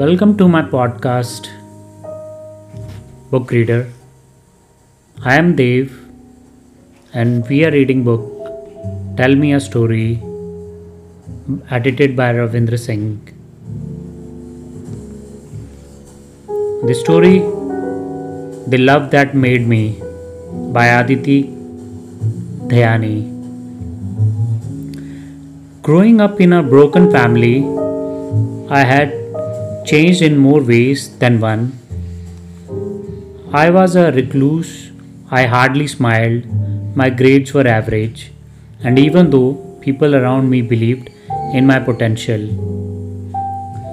Welcome to my podcast, Book Reader. I am Dev, and we are reading book Tell Me a Story, edited by Ravinder Singh. The story The Love That Made Me by Aaditi Dhyani. Growing up in a broken family, I had changed in more ways than one. I was a recluse, I hardly smiled, my grades were average, and even though people around me believed in my potential,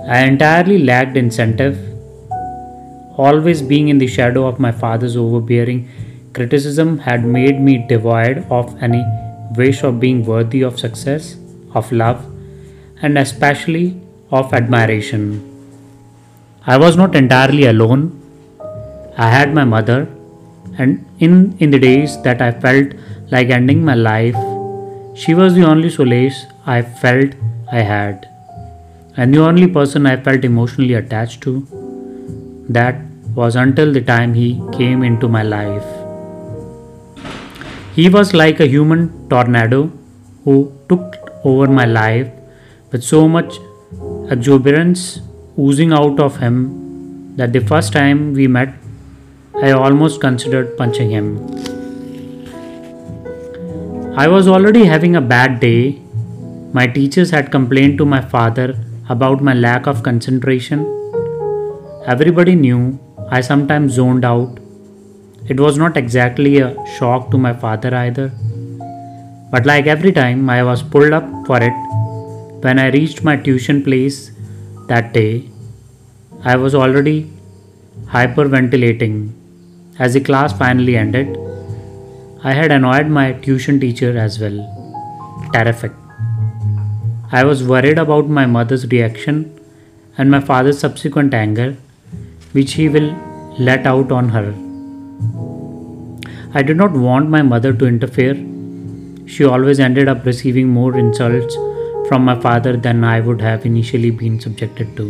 I entirely lacked incentive. Always being in the shadow of my father's overbearing criticism had made me devoid of any wish of being worthy of success, of love, and especially of admiration. I was not entirely alone. I had my mother, and in, in the days that I felt like ending my life, she was the only solace I felt I had, and the only person I felt emotionally attached to. That was until the time he came into my life. He was like a human tornado who took over my life with so much exuberance oozing out of him that the first time we met, I almost considered punching him. I was already having a bad day. My teachers had complained to my father about my lack of concentration. Everybody knew I sometimes zoned out. It was not exactly a shock to my father either. But like every time I was pulled up for it, when I reached my tuition place that day, I was already hyperventilating. As the class finally ended, I had annoyed my tuition teacher as well. Terrific. I was worried about my mother's reaction and my father's subsequent anger, which he will let out on her. I did not want my mother to interfere. She always ended up receiving more insults from my father than I would have initially been subjected to.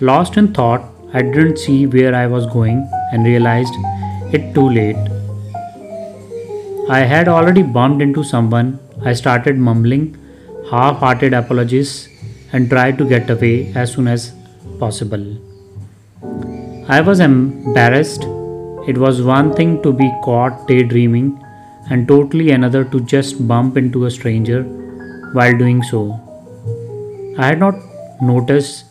Lost in thought, I didn't see where I was going and realized it too late. I had already bumped into someone. I started mumbling half hearted apologies and tried to get away as soon as possible. I was embarrassed. It was one thing to be caught daydreaming, and totally another to just bump into a stranger while doing so. I had not noticed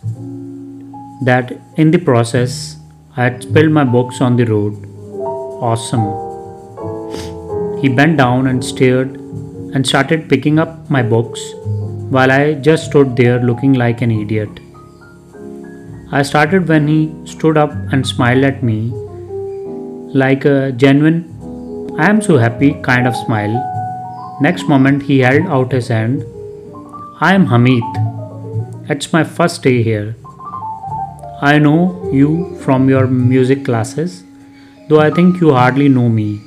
that in the process I had spilled my books on the road. Awesome. He bent down and stared and started picking up my books while I just stood there looking like an idiot. I started when he stood up and smiled at me like a genuine, I am so happy kind of smile. Next moment, he held out his hand. I am Hamid. It's my first day here. I know you from your music classes, though I think you hardly know me.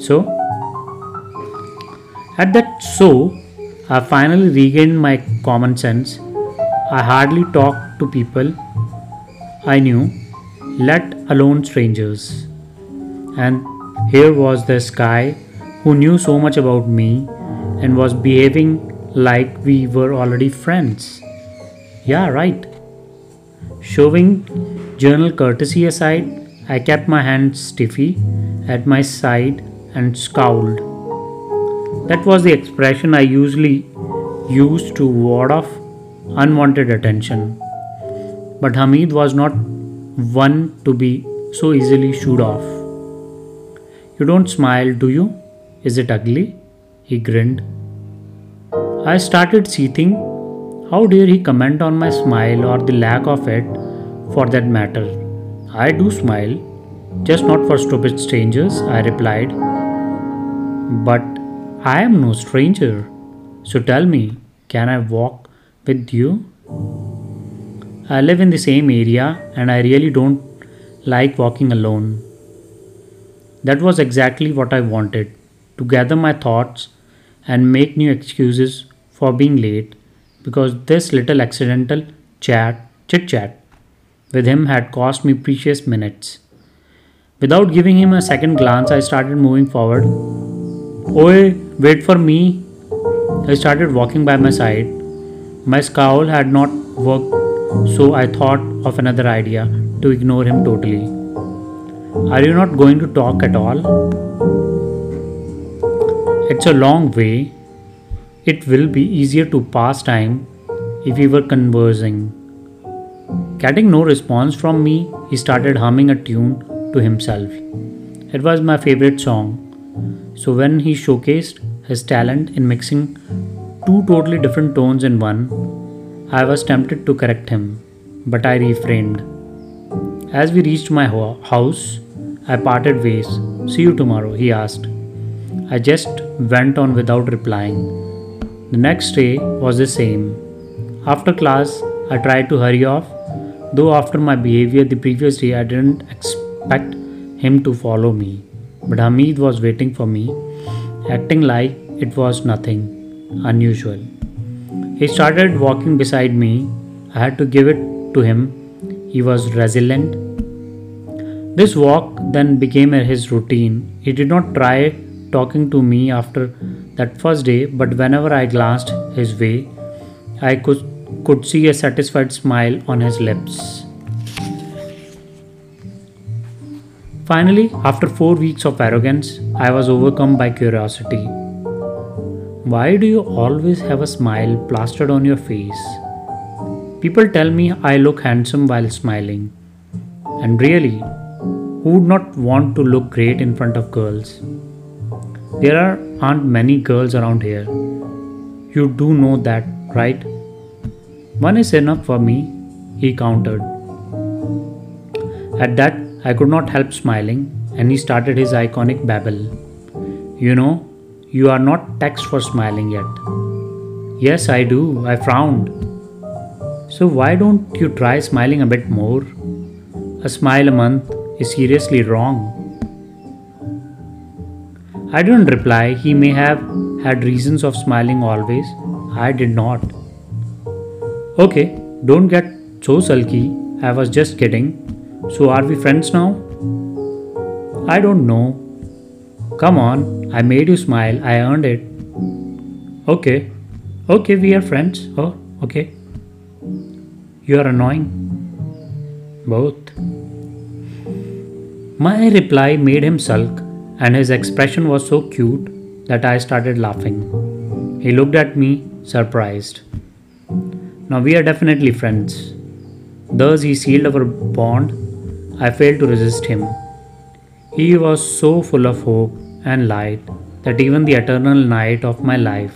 So, at that so, I finally regained my common sense. I hardly talked to people I knew, let alone strangers. And here was this guy who knew so much about me and was behaving like we were already friends. Yeah, right. Showing journal courtesy aside, I kept my hands stiffy at my side and scowled. That was the expression I usually used to ward off unwanted attention. But Hamid was not one to be so easily shooed off. You don't smile, do you? Is it ugly? He grinned. I started seething. How dare he comment on my smile or the lack of it for that matter? I do smile, just not for stupid strangers, I replied. But I am no stranger. So tell me, can I walk with you? I live in the same area and I really don't like walking alone. That was exactly what I wanted to gather my thoughts and make new excuses for being late because this little accidental chat, chit chat with him had cost me precious minutes. Without giving him a second glance, I started moving forward. Oi, wait for me. I started walking by my side. My scowl had not worked, so I thought of another idea to ignore him totally. Are you not going to talk at all? It's a long way. It will be easier to pass time if we were conversing. Getting no response from me, he started humming a tune to himself. It was my favorite song. So when he showcased his talent in mixing two totally different tones in one, I was tempted to correct him, but I refrained. As we reached my ho- house, I parted ways. See you tomorrow, he asked. I just went on without replying. The next day was the same. After class, I tried to hurry off, though after my behavior the previous day I didn't expect him to follow me. But Hamid was waiting for me, acting like it was nothing unusual. He started walking beside me. I had to give it to him. He was resilient. This walk then became his routine. He did not try talking to me after that first day, but whenever I glanced his way, I could, could see a satisfied smile on his lips. Finally, after four weeks of arrogance, I was overcome by curiosity. Why do you always have a smile plastered on your face? People tell me I look handsome while smiling. And really, who would not want to look great in front of girls? There are, aren't many girls around here. You do know that, right? One is enough for me, he countered. At that, I could not help smiling, and he started his iconic babble. You know, you are not taxed for smiling yet. Yes, I do. I frowned. So, why don't you try smiling a bit more? A smile a month is seriously wrong. I didn't reply. He may have had reasons of smiling always. I did not. Okay, don't get so sulky. I was just kidding. So, are we friends now? I don't know. Come on, I made you smile. I earned it. Okay. Okay, we are friends. Oh, okay. You are annoying. Both. My reply made him sulk, and his expression was so cute that I started laughing. He looked at me, surprised. Now we are definitely friends. Thus, he sealed our bond. I failed to resist him. He was so full of hope and light that even the eternal night of my life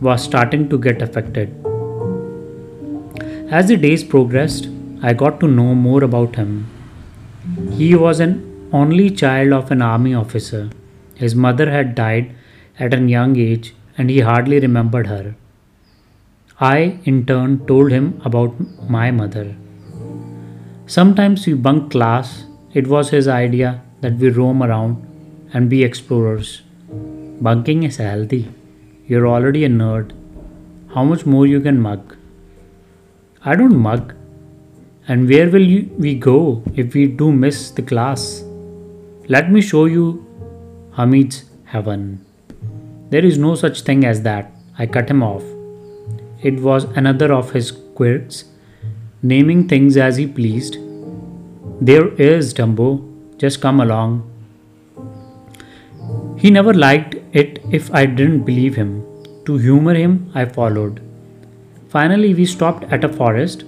was starting to get affected. As the days progressed, I got to know more about him. He was an only child of an army officer. His mother had died at a young age and he hardly remembered her. I, in turn, told him about my mother. Sometimes we bunk class. It was his idea that we roam around and be explorers. Bunking is healthy. You're already a nerd. How much more you can mug? I don't mug. And where will you, we go if we do miss the class? Let me show you Hamid's heaven. There is no such thing as that. I cut him off. It was another of his quirks, naming things as he pleased. There is Dumbo, just come along. He never liked it if I didn't believe him. To humor him, I followed. Finally, we stopped at a forest.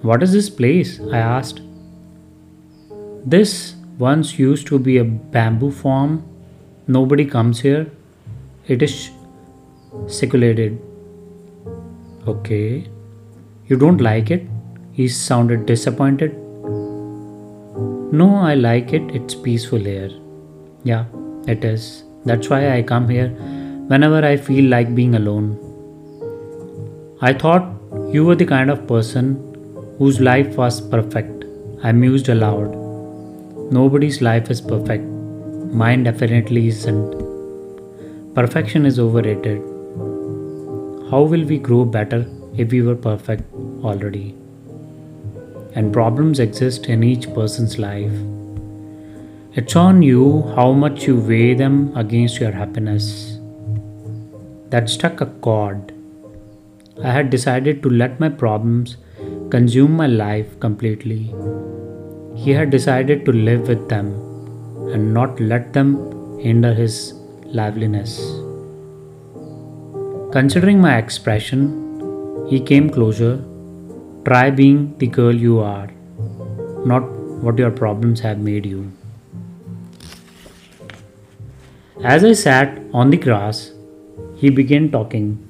What is this place? I asked. This once used to be a bamboo farm. Nobody comes here. It is secluded. Okay. You don't like it? He sounded disappointed. No, I like it. It's peaceful here. Yeah, it is. That's why I come here whenever I feel like being alone. I thought you were the kind of person whose life was perfect. I mused aloud. Nobody's life is perfect. Mine definitely isn't. Perfection is overrated. How will we grow better if we were perfect already? and problems exist in each person's life. It's on you how much you weigh them against your happiness. That struck a chord. I had decided to let my problems consume my life completely. He had decided to live with them and not let them hinder his liveliness. Considering my expression, he came closer. Try being the girl you are, not what your problems have made you. As I sat on the grass, he began talking.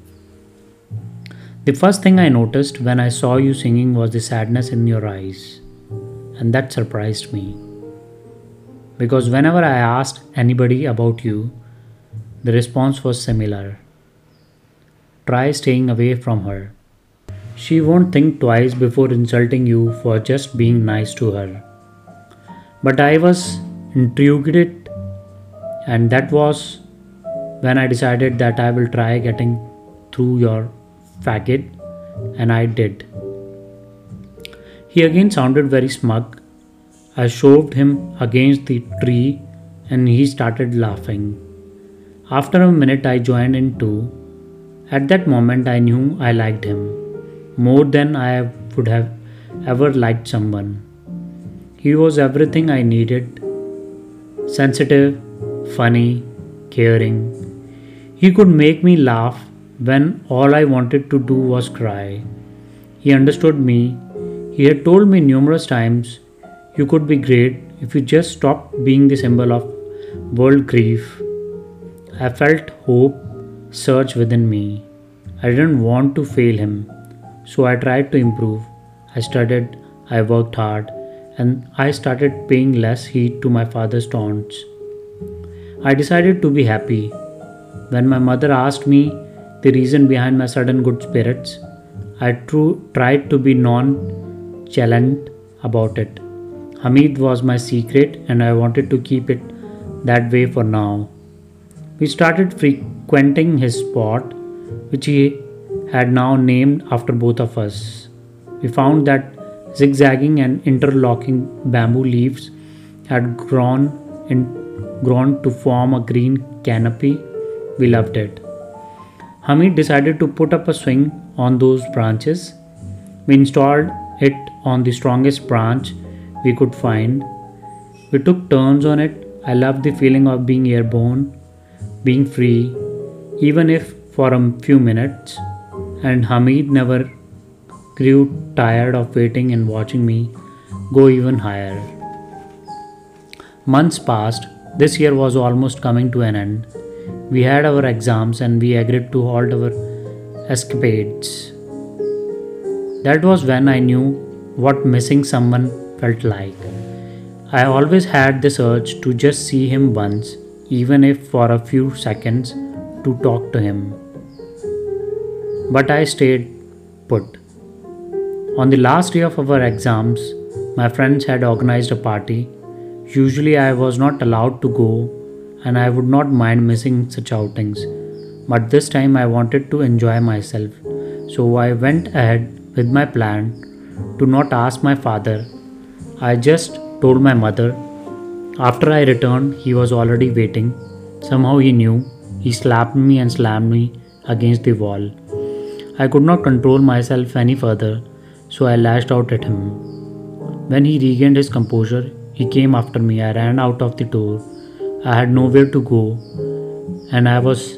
The first thing I noticed when I saw you singing was the sadness in your eyes, and that surprised me. Because whenever I asked anybody about you, the response was similar. Try staying away from her. She won't think twice before insulting you for just being nice to her. But I was intrigued, and that was when I decided that I will try getting through your faggot, and I did. He again sounded very smug. I shoved him against the tree and he started laughing. After a minute, I joined in too. At that moment, I knew I liked him more than I would have ever liked someone. He was everything I needed sensitive, funny, caring. He could make me laugh when all I wanted to do was cry. He understood me. He had told me numerous times, You could be great if you just stopped being the symbol of world grief. I felt hope surge within me. I didn't want to fail him, so I tried to improve. I studied, I worked hard, and I started paying less heed to my father's taunts. I decided to be happy. When my mother asked me the reason behind my sudden good spirits. I tr- tried to be non-chalant about it. Hamid was my secret and I wanted to keep it that way for now. We started frequenting his spot, which he had now named after both of us. We found that zigzagging and interlocking bamboo leaves had grown in, grown to form a green canopy. We loved it. Hamid decided to put up a swing on those branches. We installed it on the strongest branch we could find. We took turns on it. I loved the feeling of being airborne, being free, even if for a few minutes. And Hamid never grew tired of waiting and watching me go even higher. Months passed. This year was almost coming to an end. We had our exams and we agreed to halt our escapades. That was when I knew what missing someone felt like. I always had this urge to just see him once, even if for a few seconds, to talk to him. But I stayed put. On the last day of our exams, my friends had organized a party. Usually, I was not allowed to go and I would not mind missing such outings. But this time I wanted to enjoy myself, so I went ahead with my plan to not ask my father. I just told my mother. After I returned, he was already waiting. Somehow he knew. He slapped me and slammed me against the wall. I could not control myself any further, so I lashed out at him. When he regained his composure, he came after me. I ran out of the door I had nowhere to go and I was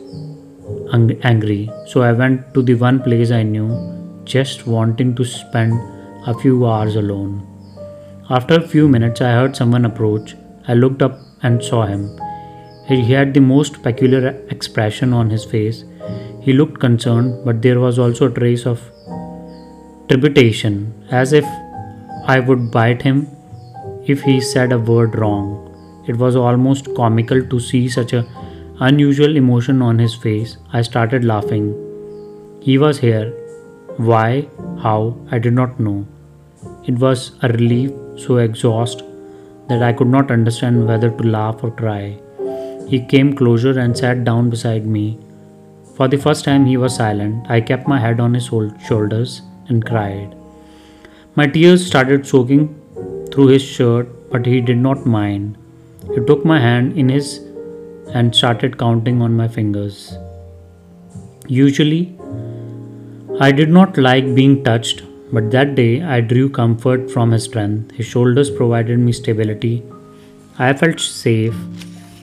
ang- angry. So I went to the one place I knew, just wanting to spend a few hours alone. After a few minutes, I heard someone approach. I looked up and saw him. He had the most peculiar expression on his face. He looked concerned, but there was also a trace of trepidation, as if I would bite him if he said a word wrong. It was almost comical to see such an unusual emotion on his face. I started laughing. He was here. Why? How? I did not know. It was a relief so exhaust that I could not understand whether to laugh or cry. He came closer and sat down beside me. For the first time, he was silent. I kept my head on his shoulders and cried. My tears started soaking through his shirt, but he did not mind. He took my hand in his and started counting on my fingers. Usually, I did not like being touched, but that day I drew comfort from his strength. His shoulders provided me stability. I felt safe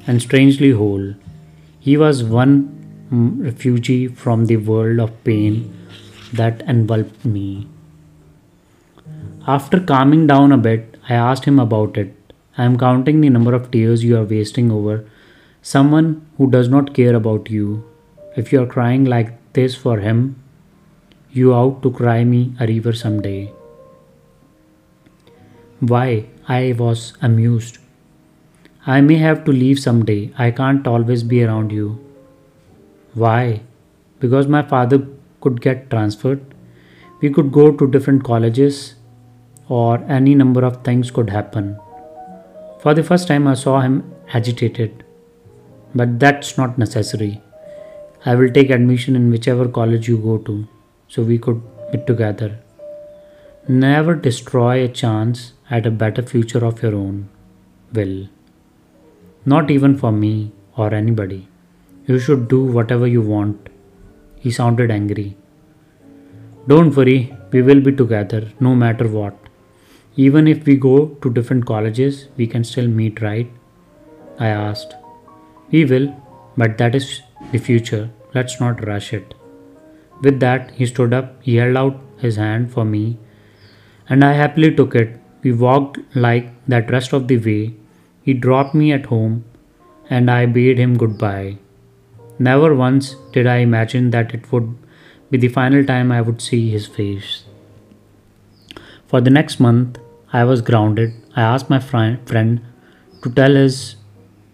and strangely whole. He was one mm, refugee from the world of pain that enveloped me. After calming down a bit, I asked him about it. I am counting the number of tears you are wasting over someone who does not care about you. If you are crying like this for him, you out to cry me a river someday. Why? I was amused. I may have to leave someday. I can't always be around you. Why? Because my father could get transferred. We could go to different colleges, or any number of things could happen. For the first time, I saw him agitated. But that's not necessary. I will take admission in whichever college you go to so we could be together. Never destroy a chance at a better future of your own will. Not even for me or anybody. You should do whatever you want. He sounded angry. Don't worry, we will be together no matter what. Even if we go to different colleges, we can still meet, right? I asked. We will, but that is the future. Let's not rush it. With that, he stood up, he held out his hand for me, and I happily took it. We walked like that rest of the way. He dropped me at home, and I bade him goodbye. Never once did I imagine that it would be the final time I would see his face. For the next month, I was grounded. I asked my friend to tell his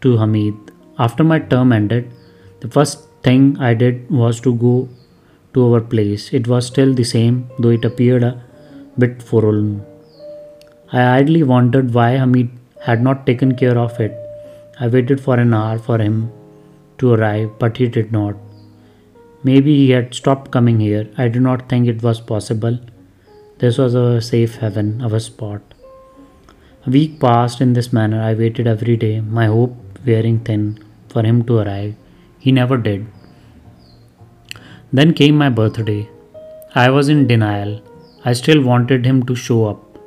to Hamid. After my term ended, the first thing I did was to go to our place. It was still the same, though it appeared a bit forlorn. I idly wondered why Hamid had not taken care of it. I waited for an hour for him to arrive, but he did not. Maybe he had stopped coming here. I do not think it was possible. This was a safe haven, our spot. A week passed in this manner. I waited every day, my hope wearing thin, for him to arrive. He never did. Then came my birthday. I was in denial. I still wanted him to show up.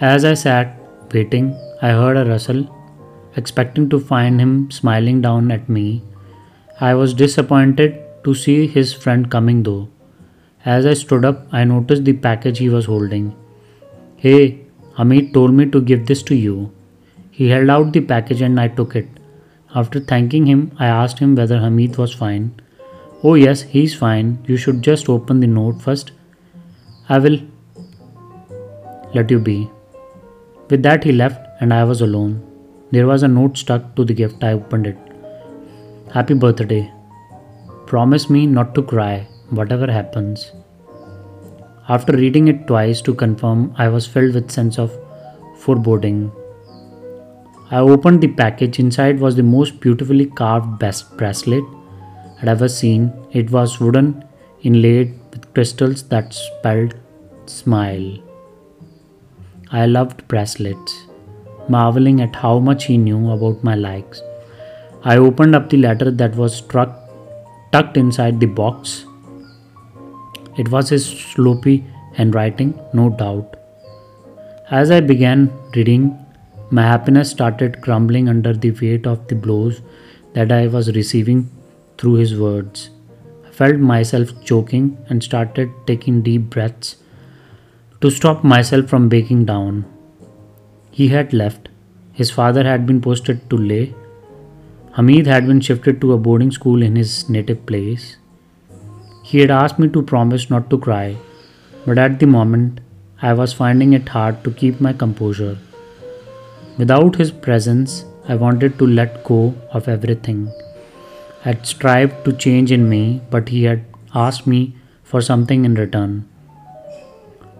As I sat waiting, I heard a rustle, expecting to find him smiling down at me. I was disappointed to see his friend coming though. As I stood up, I noticed the package he was holding. Hey, Hamid told me to give this to you. He held out the package and I took it. After thanking him, I asked him whether Hamid was fine. Oh, yes, he's fine. You should just open the note first. I will let you be. With that, he left, and I was alone. There was a note stuck to the gift. I opened it. Happy birthday. Promise me not to cry, whatever happens. After reading it twice to confirm, I was filled with sense of foreboding. I opened the package. Inside was the most beautifully carved bracelet had ever seen. It was wooden, inlaid with crystals that spelled smile. I loved bracelets, marveling at how much he knew about my likes. I opened up the letter that was struck, tucked inside the box. It was his sloppy handwriting, no doubt. As I began reading, my happiness started crumbling under the weight of the blows that I was receiving through his words. I felt myself choking and started taking deep breaths to stop myself from breaking down. He had left. His father had been posted to Leh. Hamid had been shifted to a boarding school in his native place. He had asked me to promise not to cry, but at the moment I was finding it hard to keep my composure. Without his presence, I wanted to let go of everything had strived to change in me, but he had asked me for something in return.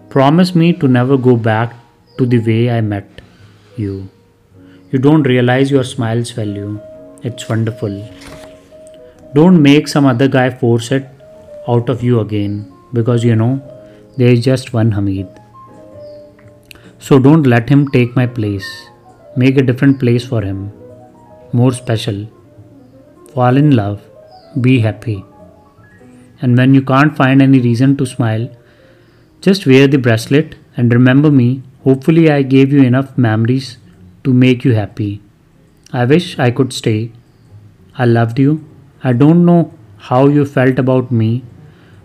Promise me to never go back to the way I met you. You don't realize your smile's value. It's wonderful. Don't make some other guy force it out of you again because you know there is just one Hamid. So don't let him take my place. Make a different place for him. More special. Fall in love. Be happy. And when you can't find any reason to smile, just wear the bracelet and remember me. Hopefully, I gave you enough memories to make you happy. I wish I could stay. I loved you. I don't know how you felt about me,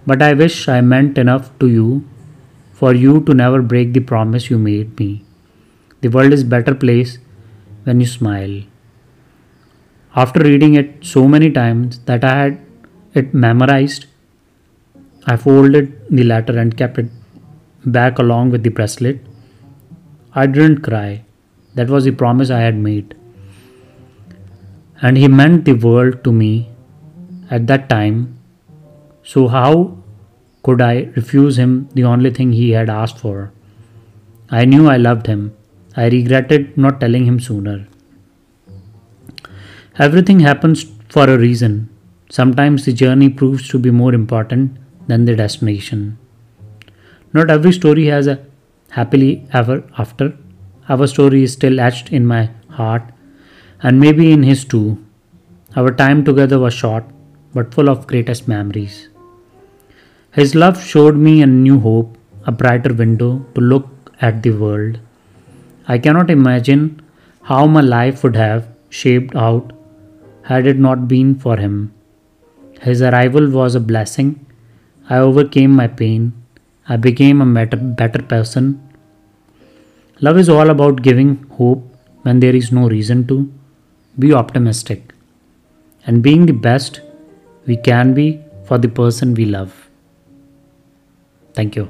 but I wish I meant enough to you for you to never break the promise you made me. The world is a better place when you smile. After reading it so many times that I had it memorized, I folded the letter and kept it back along with the bracelet. I didn't cry. That was the promise I had made. And he meant the world to me at that time. So, how could I refuse him the only thing he had asked for? I knew I loved him. I regretted not telling him sooner. Everything happens for a reason. Sometimes the journey proves to be more important than the destination. Not every story has a happily ever after. Our story is still etched in my heart, and maybe in his too. Our time together was short, but full of greatest memories. His love showed me a new hope, a brighter window to look at the world. I cannot imagine how my life would have shaped out had it not been for him. His arrival was a blessing. I overcame my pain. I became a better, better person. Love is all about giving hope when there is no reason to. Be optimistic and being the best we can be for the person we love. Thank you.